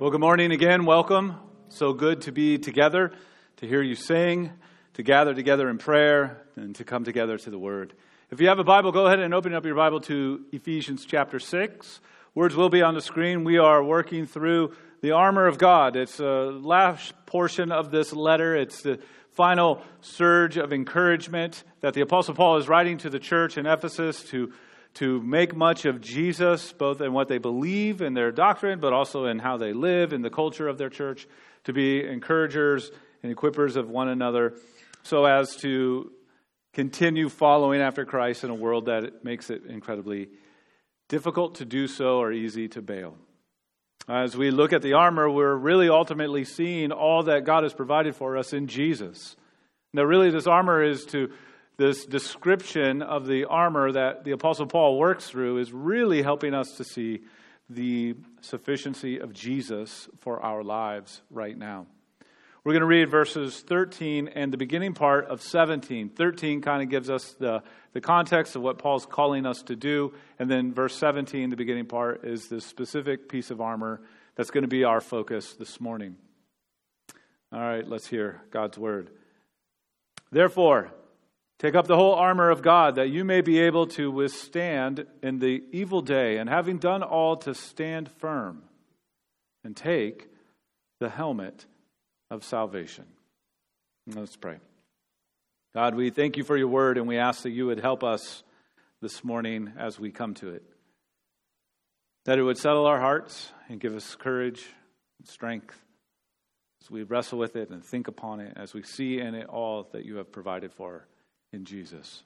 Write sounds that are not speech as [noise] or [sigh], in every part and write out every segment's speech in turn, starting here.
Well, good morning again. Welcome. So good to be together, to hear you sing, to gather together in prayer, and to come together to the Word. If you have a Bible, go ahead and open up your Bible to Ephesians chapter 6. Words will be on the screen. We are working through the armor of God. It's a last portion of this letter. It's the final surge of encouragement that the Apostle Paul is writing to the church in Ephesus to to make much of Jesus, both in what they believe in their doctrine, but also in how they live in the culture of their church, to be encouragers and equippers of one another, so as to continue following after Christ in a world that makes it incredibly difficult to do so or easy to bail. As we look at the armor, we're really ultimately seeing all that God has provided for us in Jesus. Now, really, this armor is to this description of the armor that the Apostle Paul works through is really helping us to see the sufficiency of Jesus for our lives right now. We're going to read verses 13 and the beginning part of 17. 13 kind of gives us the, the context of what Paul's calling us to do. And then verse 17, the beginning part, is the specific piece of armor that's going to be our focus this morning. All right, let's hear God's word. Therefore, Take up the whole armor of God that you may be able to withstand in the evil day, and having done all, to stand firm. And take the helmet of salvation. Let's pray. God, we thank you for your word, and we ask that you would help us this morning as we come to it. That it would settle our hearts and give us courage and strength as we wrestle with it and think upon it, as we see in it all that you have provided for in Jesus.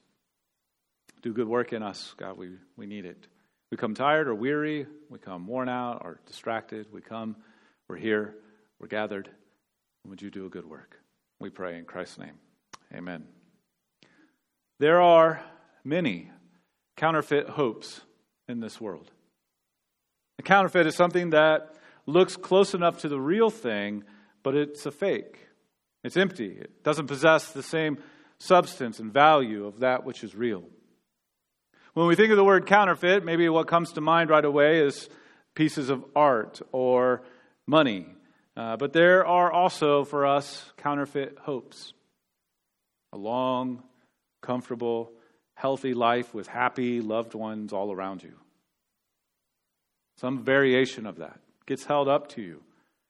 Do good work in us, God. We, we need it. We come tired or weary. We come worn out or distracted. We come, we're here, we're gathered. Would you do a good work? We pray in Christ's name. Amen. There are many counterfeit hopes in this world. A counterfeit is something that looks close enough to the real thing, but it's a fake. It's empty. It doesn't possess the same substance and value of that which is real. When we think of the word counterfeit, maybe what comes to mind right away is pieces of art or money. Uh, but there are also for us counterfeit hopes. A long, comfortable, healthy life with happy loved ones all around you. Some variation of that gets held up to you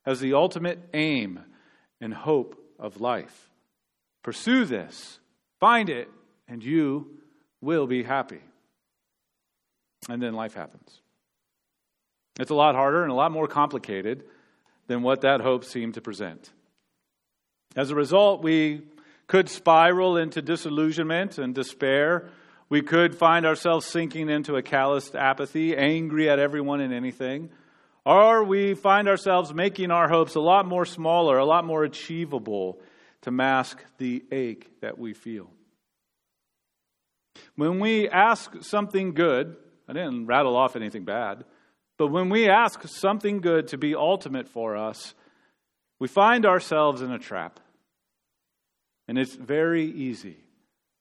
as the ultimate aim and hope of life. Pursue this, find it, and you will be happy. And then life happens. It's a lot harder and a lot more complicated than what that hope seemed to present. As a result, we could spiral into disillusionment and despair. We could find ourselves sinking into a calloused apathy, angry at everyone and anything. Or we find ourselves making our hopes a lot more smaller, a lot more achievable, to mask the ache that we feel. When we ask something good, I didn't rattle off anything bad, but when we ask something good to be ultimate for us, we find ourselves in a trap. And it's very easy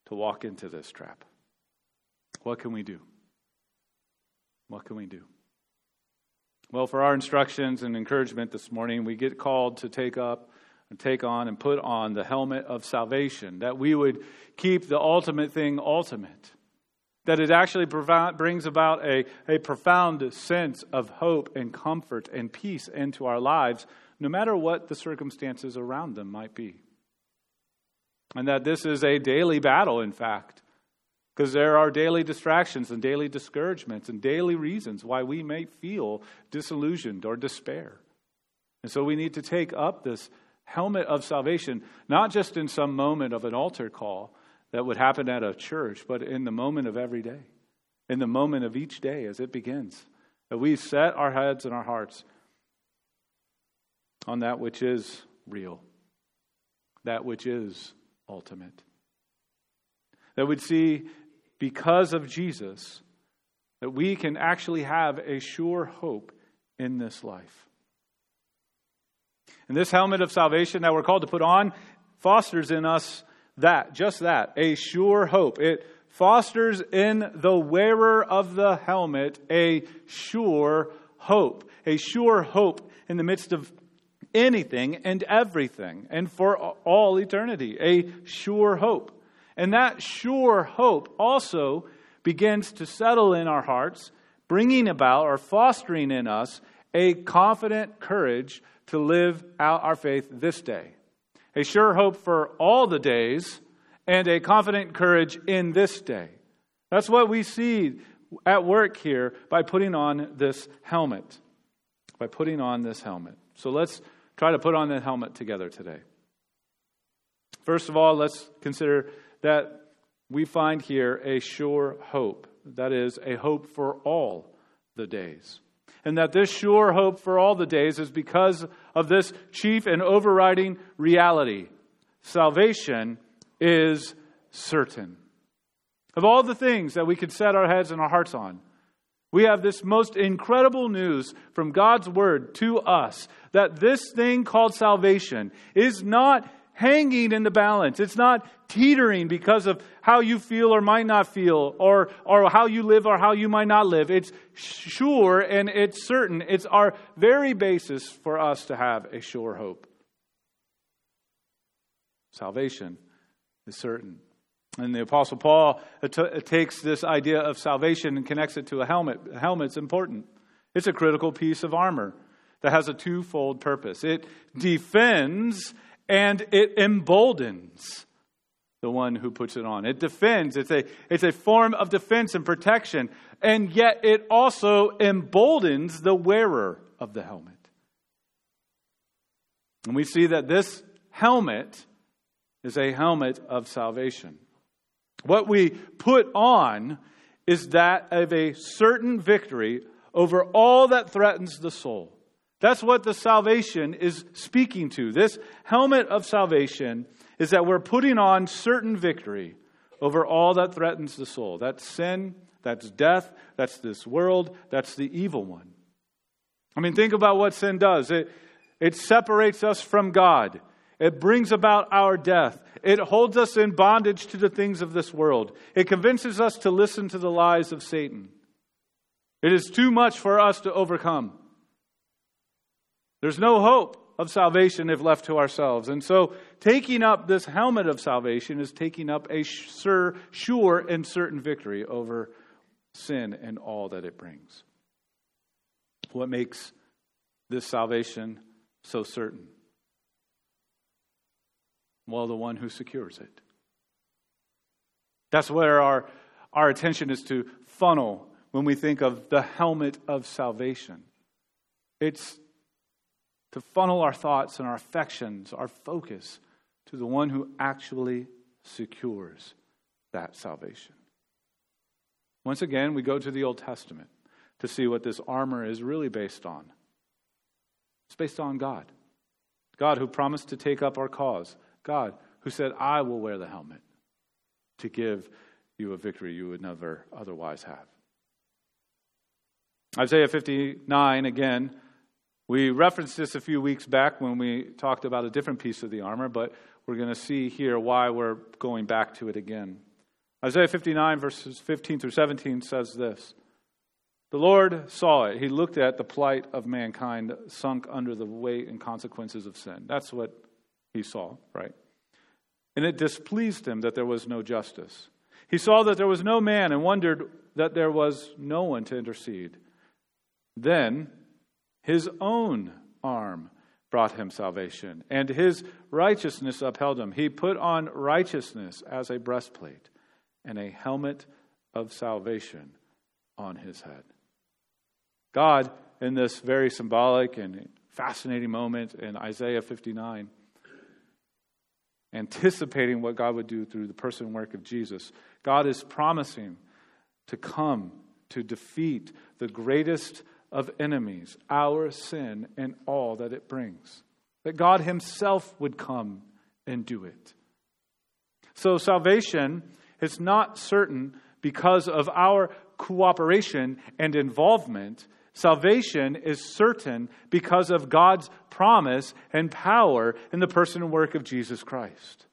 to walk into this trap. What can we do? What can we do? Well, for our instructions and encouragement this morning, we get called to take up and take on and put on the helmet of salvation, that we would keep the ultimate thing ultimate, that it actually brings about a, a profound sense of hope and comfort and peace into our lives, no matter what the circumstances around them might be. And that this is a daily battle, in fact, because there are daily distractions and daily discouragements and daily reasons why we may feel disillusioned or despair. And so we need to take up this helmet of salvation, not just in some moment of an altar call that would happen at a church, but in the moment of every day, in the moment of each day as it begins. That we set our heads and our hearts on that which is real, that which is ultimate. That we'd see, because of Jesus, that we can actually have a sure hope in this life. And this helmet of salvation that we're called to put on fosters in us that, just that, a sure hope. It fosters in the wearer of the helmet a sure hope, a sure hope in the midst of anything and everything and for all eternity. A sure hope. And that sure hope also begins to settle in our hearts, bringing about or fostering in us a confident courage to live out our faith this day. A sure hope for all the days and a confident courage in this day. That's what we see at work here by putting on this helmet. By putting on this helmet. So let's try to put on the helmet together today. First of all, let's consider that we find here a sure hope. That is, a hope for all the days. And that this sure hope for all the days is because of this chief and overriding reality salvation is certain. Of all the things that we could set our heads and our hearts on, we have this most incredible news from God's word to us that this thing called salvation is not hanging in the balance. It's not teetering because of how you feel or might not feel, or, or how you live or how you might not live. It's sure and it's certain. It's our very basis for us to have a sure hope. Salvation is certain. And the Apostle Paul takes this idea of salvation and connects it to a helmet. A helmet's important. It's a critical piece of armor that has a twofold purpose it defends and it emboldens the one who puts it on. It defends, it's a, it's a form of defense and protection, and yet it also emboldens the wearer of the helmet. And we see that this helmet is a helmet of salvation. What we put on is that of a certain victory over all that threatens the soul. That's what the salvation is speaking to. This helmet of salvation is that we're putting on certain victory over all that threatens the soul. That's sin, that's death, that's this world, that's the evil one. I mean, think about what sin does it, it separates us from God. It brings about our death. It holds us in bondage to the things of this world. It convinces us to listen to the lies of Satan. It is too much for us to overcome. There's no hope of salvation if left to ourselves. And so, taking up this helmet of salvation is taking up a sure, sure and certain victory over sin and all that it brings. What makes this salvation so certain? Well, the one who secures it. That's where our, our attention is to funnel when we think of the helmet of salvation. It's to funnel our thoughts and our affections, our focus to the one who actually secures that salvation. Once again, we go to the Old Testament to see what this armor is really based on. It's based on God. God who promised to take up our cause, God who said, I will wear the helmet to give you a victory you would never otherwise have. Isaiah 59, again, we referenced this a few weeks back when we talked about a different piece of the armor, but we're going to see here why we're going back to it again. Isaiah 59, verses 15 through 17 says this The Lord saw it. He looked at the plight of mankind sunk under the weight and consequences of sin. That's what he saw, right? And it displeased him that there was no justice. He saw that there was no man and wondered that there was no one to intercede. Then his own arm brought him salvation, and his righteousness upheld him. He put on righteousness as a breastplate and a helmet of salvation on his head. God, in this very symbolic and fascinating moment in Isaiah 59, anticipating what God would do through the person and work of Jesus. God is promising to come to defeat the greatest of enemies, our sin, and all that it brings. That God Himself would come and do it. So salvation is not certain because of our cooperation and involvement Salvation is certain because of God's promise and power in the person and work of Jesus Christ.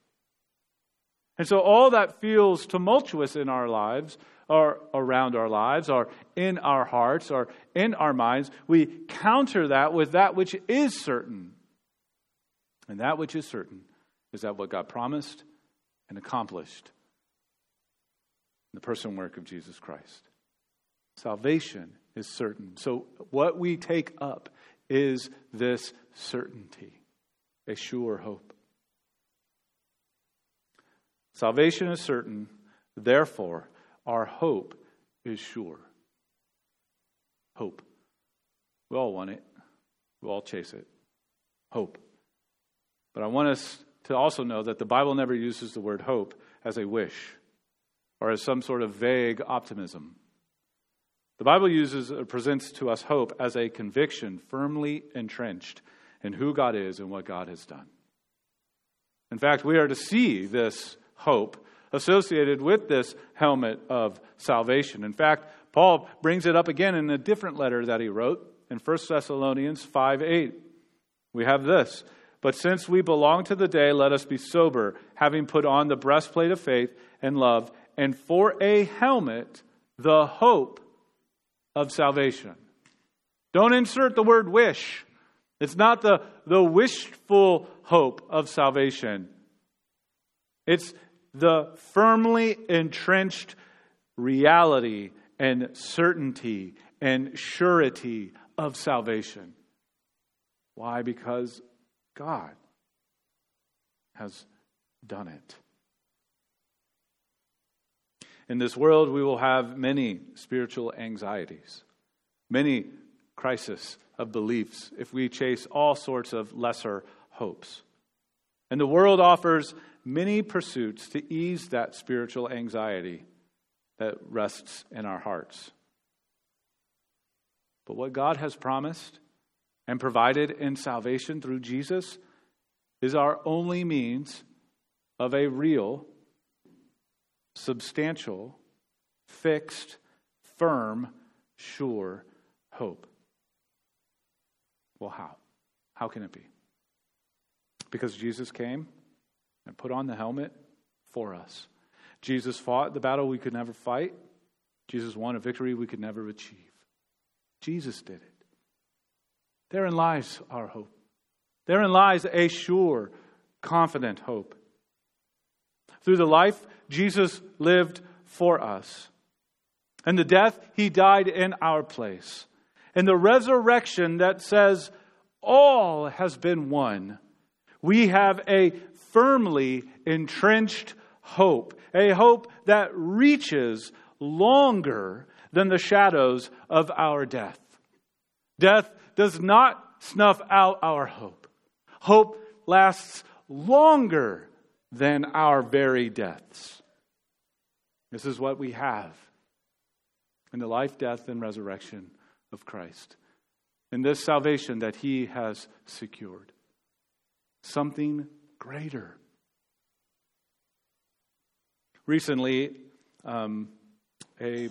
And so, all that feels tumultuous in our lives, are around our lives, are in our hearts, are in our minds, we counter that with that which is certain. And that which is certain is that what God promised and accomplished in the person work of Jesus Christ. Salvation is certain. So, what we take up is this certainty, a sure hope. Salvation is certain, therefore, our hope is sure. Hope. We all want it, we all chase it. Hope. But I want us to also know that the Bible never uses the word hope as a wish or as some sort of vague optimism. The Bible uses or presents to us hope as a conviction firmly entrenched in who God is and what God has done. In fact, we are to see this hope associated with this helmet of salvation. In fact, Paul brings it up again in a different letter that he wrote in 1 Thessalonians 5 8. We have this. But since we belong to the day, let us be sober, having put on the breastplate of faith and love, and for a helmet, the hope of salvation. Don't insert the word wish. It's not the, the wishful hope of salvation. It's the firmly entrenched reality and certainty and surety of salvation. Why? Because God has done it. In this world, we will have many spiritual anxieties, many crises of beliefs if we chase all sorts of lesser hopes. And the world offers many pursuits to ease that spiritual anxiety that rests in our hearts. But what God has promised and provided in salvation through Jesus is our only means of a real, substantial, fixed, firm, sure hope. Well, how? How can it be? Because Jesus came and put on the helmet for us. Jesus fought the battle we could never fight. Jesus won a victory we could never achieve. Jesus did it. Therein lies our hope. Therein lies a sure, confident hope. Through the life Jesus lived for us, and the death he died in our place, and the resurrection that says all has been won, we have a firmly entrenched hope, a hope that reaches longer than the shadows of our death. Death does not snuff out our hope. Hope lasts longer than our very deaths. This is what we have in the life, death, and resurrection of Christ. In this salvation that he has secured. Something greater. Recently, um, a,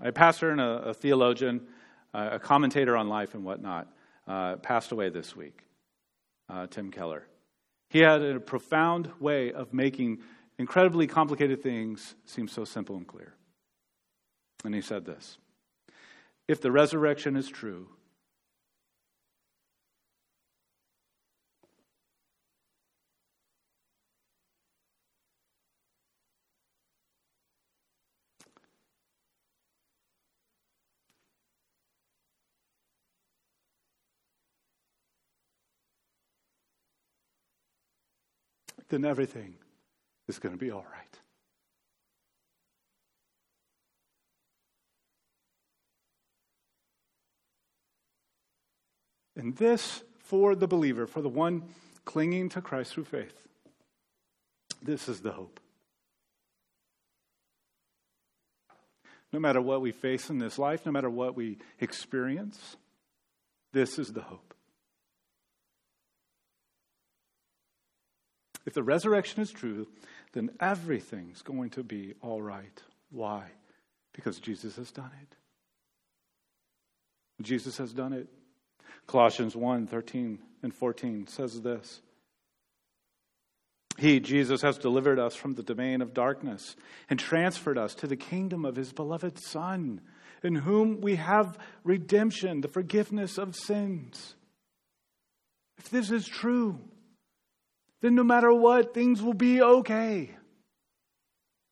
a pastor and a, a theologian, uh, a commentator on life and whatnot, uh, passed away this week, uh, Tim Keller. He had a profound way of making incredibly complicated things seem so simple and clear. And he said this If the resurrection is true, then everything is going to be all right. And this, for the believer, for the one clinging to Christ through faith, this is the hope. No matter what we face in this life, no matter what we experience, this is the hope. If the resurrection is true, then everything's going to be all right. Why? Because Jesus has done it. Jesus has done it. Colossians 1 13 and 14 says this He, Jesus, has delivered us from the domain of darkness and transferred us to the kingdom of his beloved Son, in whom we have redemption, the forgiveness of sins. If this is true, then no matter what, things will be okay.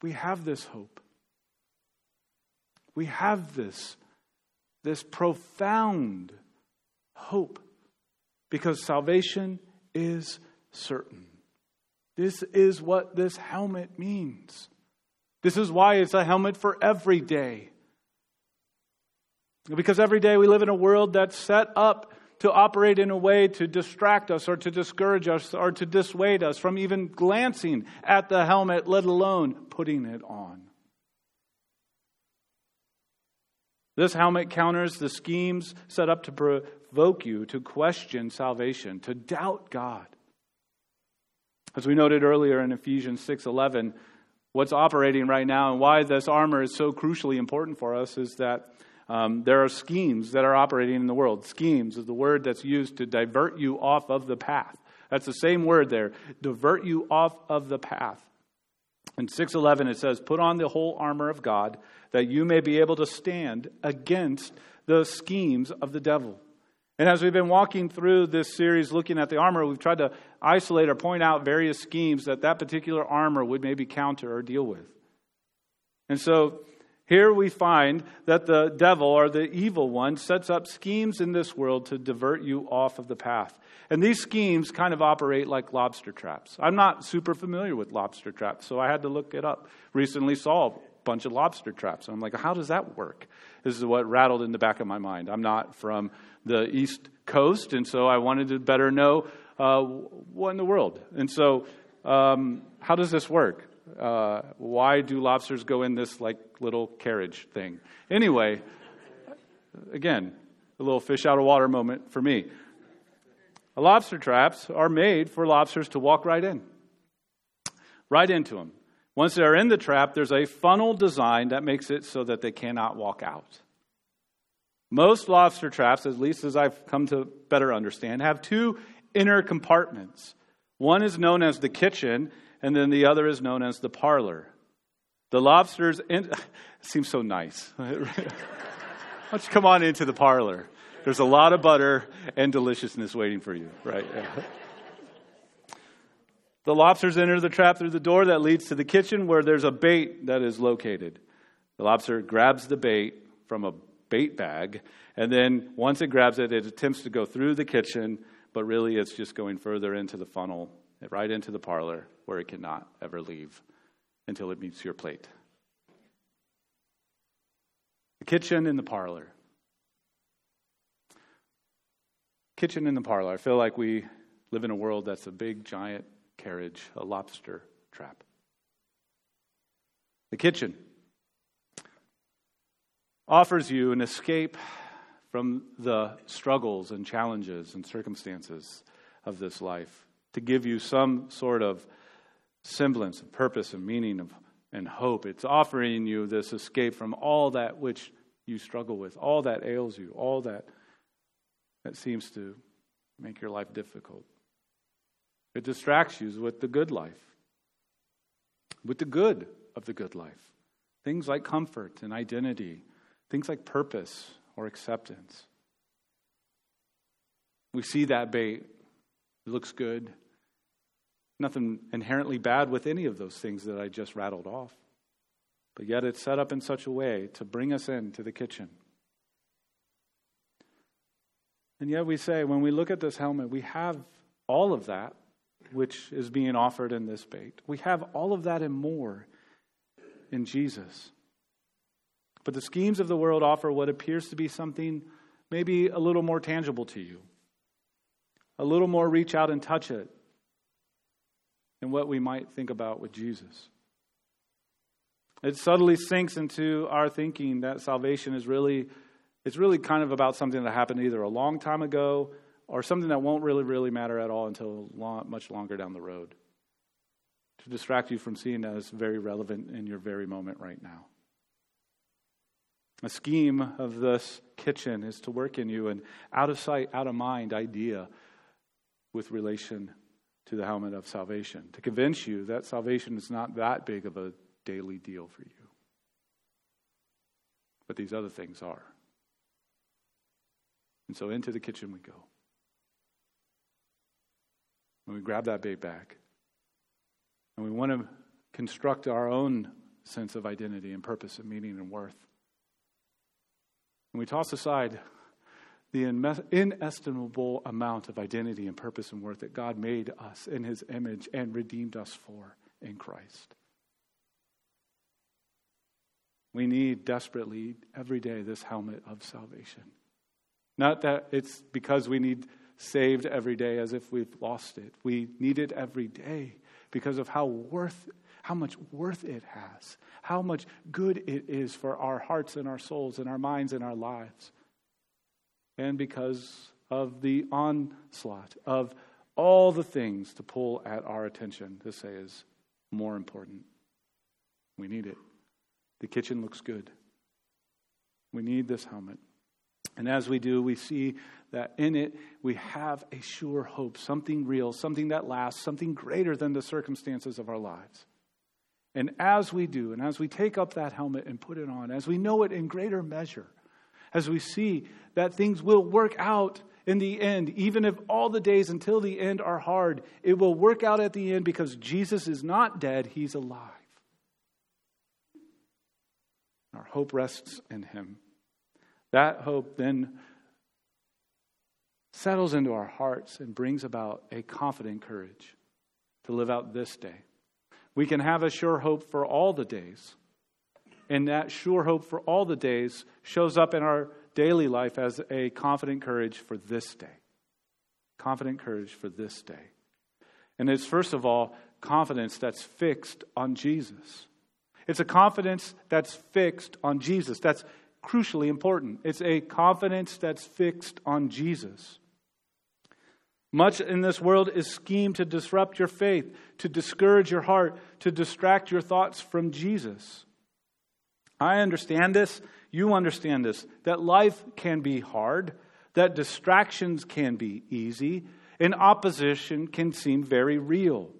We have this hope. We have this, this profound hope because salvation is certain. This is what this helmet means. This is why it's a helmet for every day. Because every day we live in a world that's set up to operate in a way to distract us or to discourage us or to dissuade us from even glancing at the helmet, let alone putting it on. This helmet counters the schemes set up to provoke you to question salvation, to doubt God. As we noted earlier in Ephesians 6:11, what's operating right now and why this armor is so crucially important for us is that um, there are schemes that are operating in the world. Schemes is the word that's used to divert you off of the path. That's the same word there, divert you off of the path. In 6:11 it says, "Put on the whole armor of God, that you may be able to stand against the schemes of the devil." And as we've been walking through this series looking at the armor, we've tried to isolate or point out various schemes that that particular armor would maybe counter or deal with. And so here we find that the devil or the evil one sets up schemes in this world to divert you off of the path. And these schemes kind of operate like lobster traps. I'm not super familiar with lobster traps, so I had to look it up. Recently saw a bunch of lobster traps. and I'm like, how does that work? This is what rattled in the back of my mind. I'm not from the East Coast, and so I wanted to better know uh, what in the world. And so, um, how does this work? Uh, why do lobsters go in this like little carriage thing? Anyway, again, a little fish out of water moment for me. Lobster traps are made for lobsters to walk right in, right into them. Once they're in the trap, there's a funnel design that makes it so that they cannot walk out. Most lobster traps, at least as I've come to better understand, have two inner compartments. One is known as the kitchen, and then the other is known as the parlor. The lobsters, in, [laughs] seems so nice. [laughs] Why don't you come on into the parlor? There's a lot of butter and deliciousness waiting for you, right? [laughs] The lobsters enter the trap through the door that leads to the kitchen where there's a bait that is located. The lobster grabs the bait from a bait bag. And then once it grabs it, it attempts to go through the kitchen, but really it's just going further into the funnel, right into the parlor, where it cannot ever leave until it meets your plate. The kitchen and the parlor. Kitchen and the parlor. I feel like we live in a world that's a big, giant carriage, a lobster trap. The kitchen offers you an escape from the struggles and challenges and circumstances of this life, to give you some sort of semblance of purpose and meaning of, and hope. It's offering you this escape from all that which you struggle with, all that ails you, all that that seems to make your life difficult. It distracts you with the good life, with the good of the good life. Things like comfort and identity Things like purpose or acceptance. We see that bait. It looks good. Nothing inherently bad with any of those things that I just rattled off. But yet it's set up in such a way to bring us into the kitchen. And yet we say, when we look at this helmet, we have all of that which is being offered in this bait. We have all of that and more in Jesus. But the schemes of the world offer what appears to be something maybe a little more tangible to you, a little more reach out and touch it than what we might think about with Jesus. It subtly sinks into our thinking that salvation is really it's really kind of about something that happened either a long time ago or something that won't really really matter at all until long, much longer down the road. To distract you from seeing that it's very relevant in your very moment right now. A scheme of this kitchen is to work in you an out of sight, out of mind idea with relation to the helmet of salvation, to convince you that salvation is not that big of a daily deal for you. But these other things are. And so into the kitchen we go. And we grab that bait bag. And we want to construct our own sense of identity and purpose and meaning and worth. And we toss aside the inestimable amount of identity and purpose and worth that God made us in his image and redeemed us for in Christ. We need desperately every day this helmet of salvation. Not that it's because we need saved every day as if we've lost it. We need it every day because of how worth how much worth it has, how much good it is for our hearts and our souls and our minds and our lives and because of the onslaught of all the things to pull at our attention to say is more important. We need it. The kitchen looks good. We need this helmet. And as we do, we see that in it we have a sure hope, something real, something that lasts, something greater than the circumstances of our lives. And as we do, and as we take up that helmet and put it on, as we know it in greater measure, as we see that things will work out in the end, even if all the days until the end are hard, it will work out at the end because Jesus is not dead, he's alive. Our hope rests in him. That hope then settles into our hearts and brings about a confident courage to live out this day. We can have a sure hope for all the days and that sure hope for all the days shows up in our daily life as a confident courage for this day. Confident courage for this day. And it's first of all confidence that's fixed on Jesus. It's a confidence that's fixed on Jesus. That's crucially important. It's a confidence that's fixed on Jesus. Much in this world is schemed to disrupt your faith, to discourage your heart, to distract your thoughts from Jesus. I understand this. You understand this. That life can be hard, that distractions can be easy, and opposition can seem very real.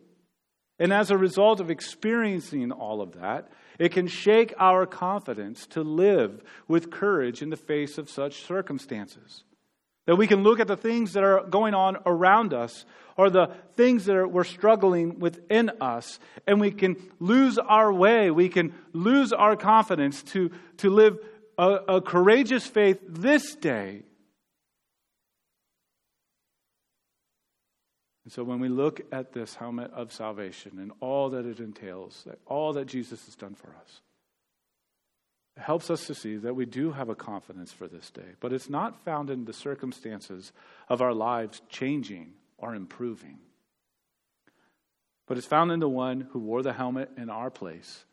And as a result of experiencing all of that, it can shake our confidence to live with courage in the face of such circumstances. That we can look at the things that are going on around us or the things that are, we're struggling within us, and we can lose our way. We can lose our confidence to, to live a, a courageous faith this day. And so when we look at this helmet of salvation and all that it entails, all that Jesus has done for us, helps us to see that we do have a confidence for this day, but it's not found in the circumstances of our lives changing or improving. But it's found in the one who wore the helmet in our place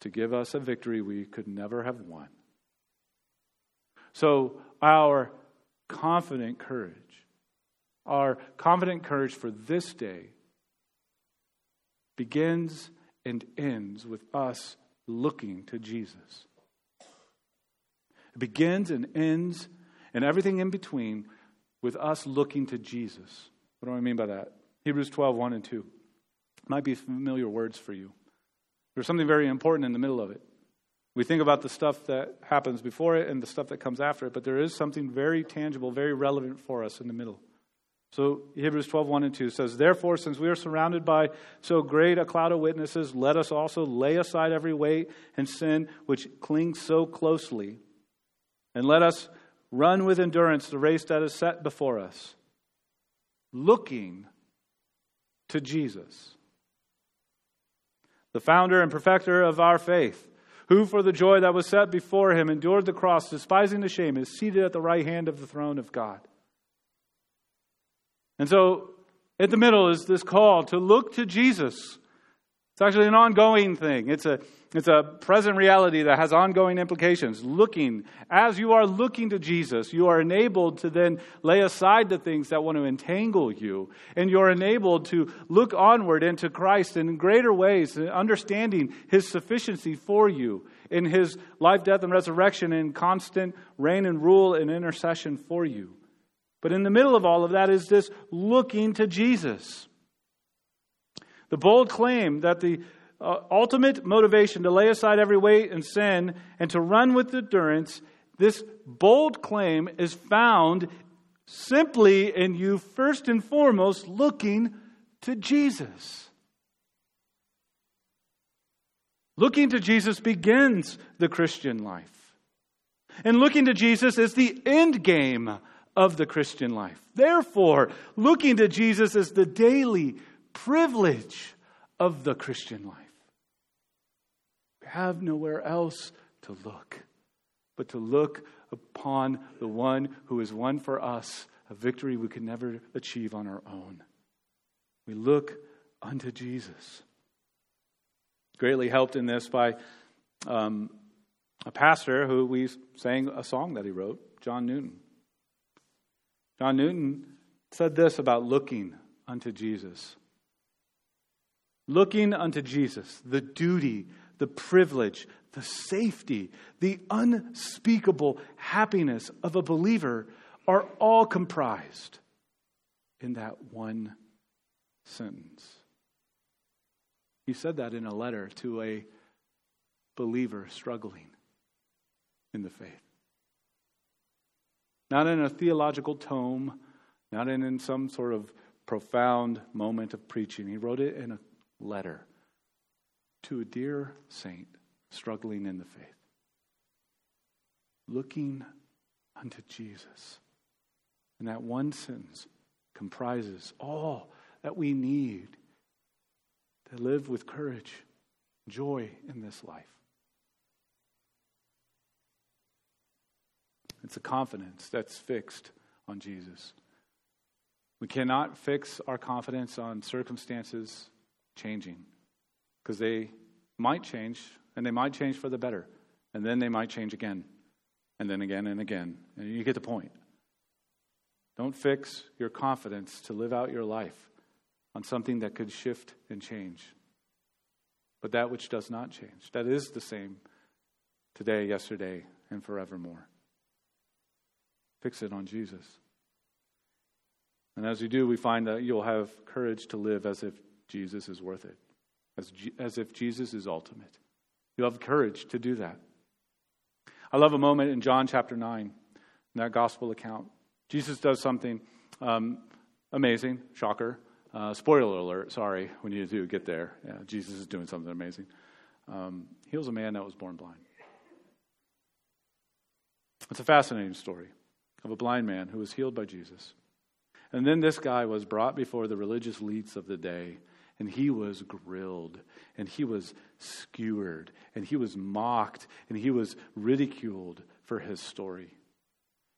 to give us a victory we could never have won. So, our confident courage, our confident courage for this day begins and ends with us looking to Jesus. It begins and ends and everything in between with us looking to Jesus. What do I mean by that? Hebrews 12, 1 and 2. Might be familiar words for you. There's something very important in the middle of it. We think about the stuff that happens before it and the stuff that comes after it, but there is something very tangible, very relevant for us in the middle. So Hebrews 12, 1 and 2 says, Therefore, since we are surrounded by so great a cloud of witnesses, let us also lay aside every weight and sin which clings so closely, and let us Run with endurance the race that is set before us, looking to Jesus, the founder and perfecter of our faith, who for the joy that was set before him endured the cross, despising the shame, is seated at the right hand of the throne of God. And so, at the middle is this call to look to Jesus. It's actually an ongoing thing. It's a it's a present reality that has ongoing implications. Looking, as you are looking to Jesus, you are enabled to then lay aside the things that want to entangle you. And you're enabled to look onward into Christ in greater ways, understanding his sufficiency for you in his life, death, and resurrection, in constant reign and rule and intercession for you. But in the middle of all of that is this looking to Jesus. The bold claim that the uh, ultimate motivation to lay aside every weight and sin and to run with endurance, this bold claim is found simply in you first and foremost looking to Jesus. Looking to Jesus begins the Christian life. And looking to Jesus is the end game of the Christian life. Therefore, looking to Jesus is the daily privilege of the Christian life. We have nowhere else to look but to look upon the one who has won for us a victory we could never achieve on our own. We look unto Jesus. Greatly helped in this by um, a pastor who we sang a song that he wrote, John Newton. John Newton said this about looking unto Jesus. Looking unto Jesus, the duty, the privilege, the safety, the unspeakable happiness of a believer are all comprised in that one sentence. He said that in a letter to a believer struggling in the faith. Not in a theological tome, not in, in some sort of profound moment of preaching. He wrote it in a letter to a dear saint struggling in the faith. Looking unto Jesus. And that one sentence comprises all that we need to live with courage, joy in this life. It's a confidence that's fixed on Jesus. We cannot fix our confidence on circumstances changing because they might change and they might change for the better. And then they might change again, and then again and again. And you get the point. Don't fix your confidence to live out your life on something that could shift and change. But that which does not change, that is the same today, yesterday, and forevermore. Fix it on Jesus. And as you do, we find that you'll have courage to live as if Jesus is worth it, as, as if Jesus is ultimate. You'll have courage to do that. I love a moment in John chapter 9, in that gospel account. Jesus does something um, amazing, shocker. Uh, spoiler alert, sorry, we need to get there. Yeah, Jesus is doing something amazing. Um, heals a man that was born blind. It's a fascinating story of a blind man who was healed by Jesus. And then this guy was brought before the religious elites of the day and he was grilled and he was skewered and he was mocked and he was ridiculed for his story.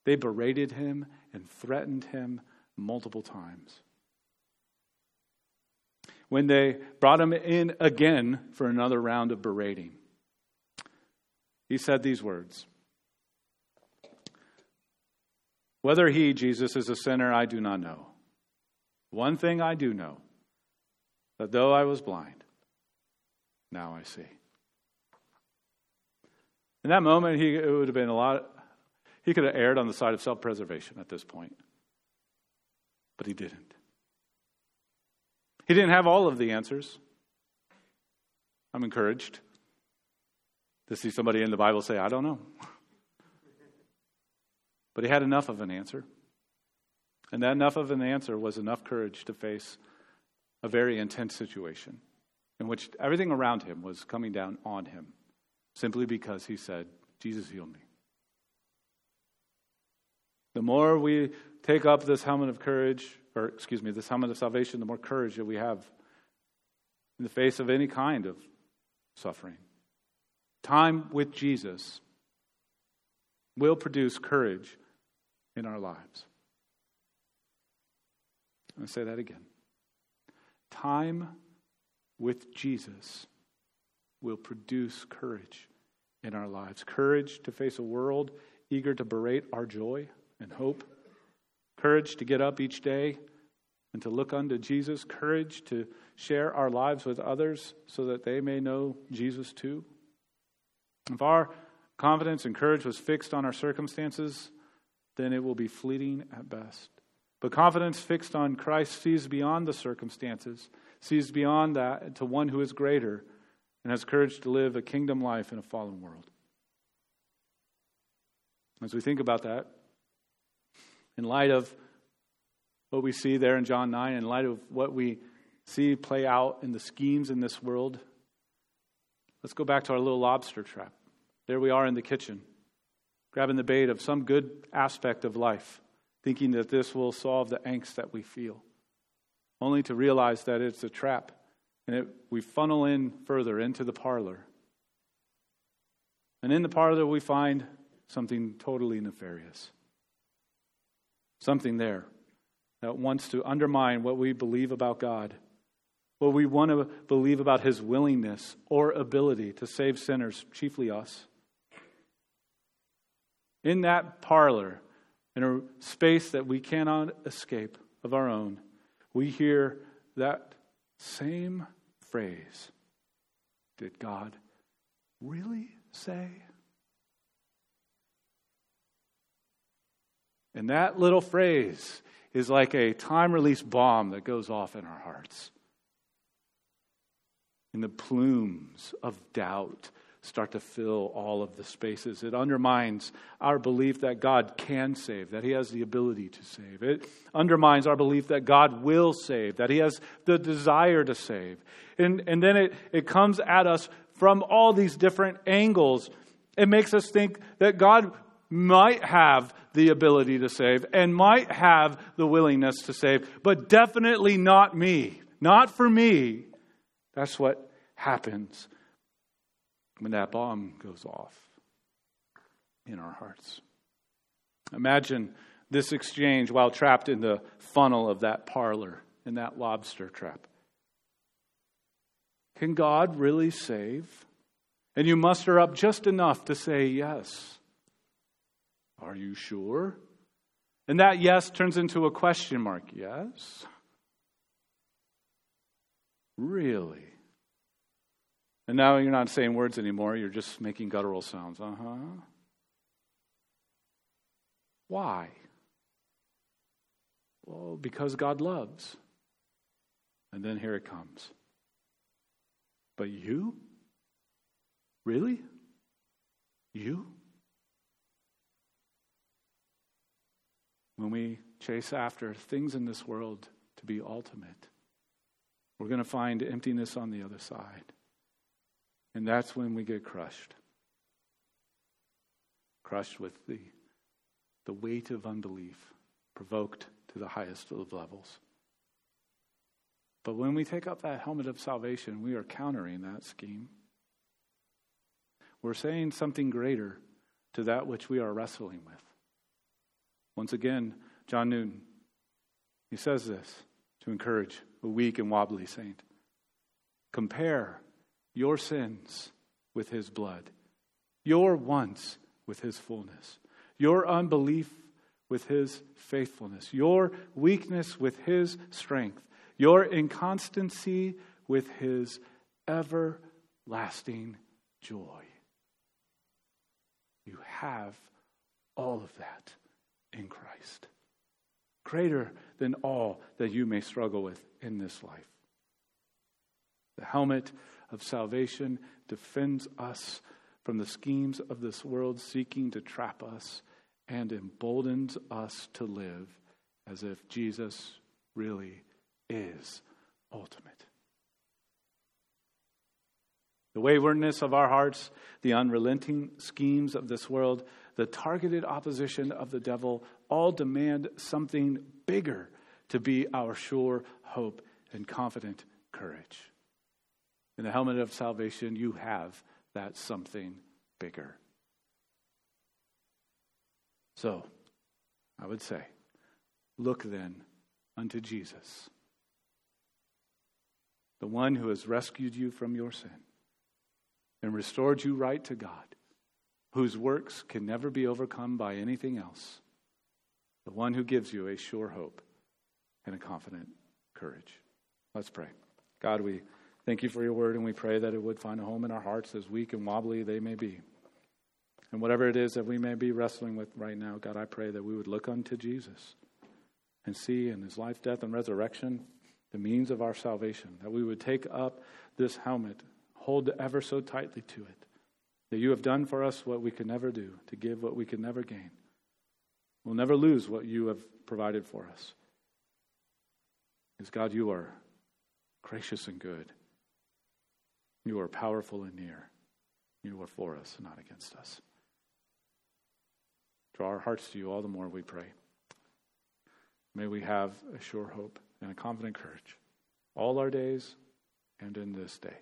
They berated him and threatened him multiple times. When they brought him in again for another round of berating, he said these words Whether he, Jesus, is a sinner, I do not know. One thing I do know that though I was blind, now I see. In that moment, he, it would have been a lot, he could have erred on the side of self preservation at this point. But he didn't. He didn't have all of the answers. I'm encouraged to see somebody in the Bible say, I don't know. But he had enough of an answer. And that enough of an answer was enough courage to face a very intense situation in which everything around him was coming down on him simply because he said, Jesus healed me. The more we take up this helmet of courage, or excuse me, this helmet of salvation, the more courage that we have in the face of any kind of suffering. Time with Jesus will produce courage in our lives. I'll say that again. Time with Jesus will produce courage in our lives courage to face a world eager to berate our joy and hope, courage to get up each day and to look unto Jesus, courage to share our lives with others so that they may know Jesus too. If our confidence and courage was fixed on our circumstances, then it will be fleeting at best. But confidence fixed on Christ sees beyond the circumstances, sees beyond that to one who is greater and has courage to live a kingdom life in a fallen world. As we think about that, in light of what we see there in John 9, in light of what we see play out in the schemes in this world, let's go back to our little lobster trap. There we are in the kitchen, grabbing the bait of some good aspect of life, thinking that this will solve the angst that we feel, only to realize that it's a trap. And it, we funnel in further into the parlor. And in the parlor, we find something totally nefarious. Something there that wants to undermine what we believe about God, what we want to believe about His willingness or ability to save sinners, chiefly us. In that parlor, in a space that we cannot escape of our own, we hear that same phrase Did God really say? And that little phrase is like a time release bomb that goes off in our hearts. In the plumes of doubt start to fill all of the spaces. It undermines our belief that God can save, that He has the ability to save. It undermines our belief that God will save, that He has the desire to save. And, and then it, it comes at us from all these different angles. It makes us think that God might have the ability to save and might have the willingness to save, but definitely not me. Not for me. That's what happens when that bomb goes off in our hearts. Imagine this exchange while trapped in the funnel of that parlor, in that lobster trap. Can God really save? And you muster up just enough to say yes. Are you sure? And that yes turns into a question mark. Yes? Really? And now you're not saying words anymore, you're just making guttural sounds. Uh huh. Why? Well, because God loves. And then here it comes. But you? Really? You? when we chase after things in this world to be ultimate, we're going to find emptiness on the other side. And that's when we get crushed. Crushed with the, the weight of unbelief, provoked to the highest of levels. But when we take up that helmet of salvation, we are countering that scheme. We're saying something greater to that which we are wrestling with. Once again, John Newton, he says this to encourage a weak and wobbly saint. Compare your sins with his blood, your wants with his fullness, your unbelief with his faithfulness, your weakness with his strength, your inconstancy with his everlasting joy. You have all of that in Christ. Greater than all that you may struggle with in this life. The helmet of salvation defends us from the schemes of this world seeking to trap us and emboldens us to live as if Jesus really is ultimate. The waywardness of our hearts, the unrelenting schemes of this world, the targeted opposition of the devil all demand something bigger to be our sure hope and confident courage. In the helmet of salvation, you have that something bigger. So, I would say, look then unto Jesus, the one who has rescued you from your sin and restored you right to God whose works can never be overcome by anything else, the one who gives you a sure hope and a confident courage. Let's pray. God, we thank you for your word, and we pray that it would find a home in our hearts, as weak and wobbly they may be. And whatever it is that we may be wrestling with right now, God, I pray that we would look unto Jesus and see in his life, death, and resurrection the means of our salvation, that we would take up this helmet, hold ever so tightly to it, that you have done for us what we could never do, to give what we could never gain. We'll never lose what you have provided for us. Because, God, you are gracious and good. You are powerful and near. You are for us, not against us. Draw our hearts to you all the more, we pray. May we have a sure hope and a confident courage all our days and in this day.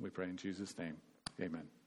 We pray in Jesus' name. Amen.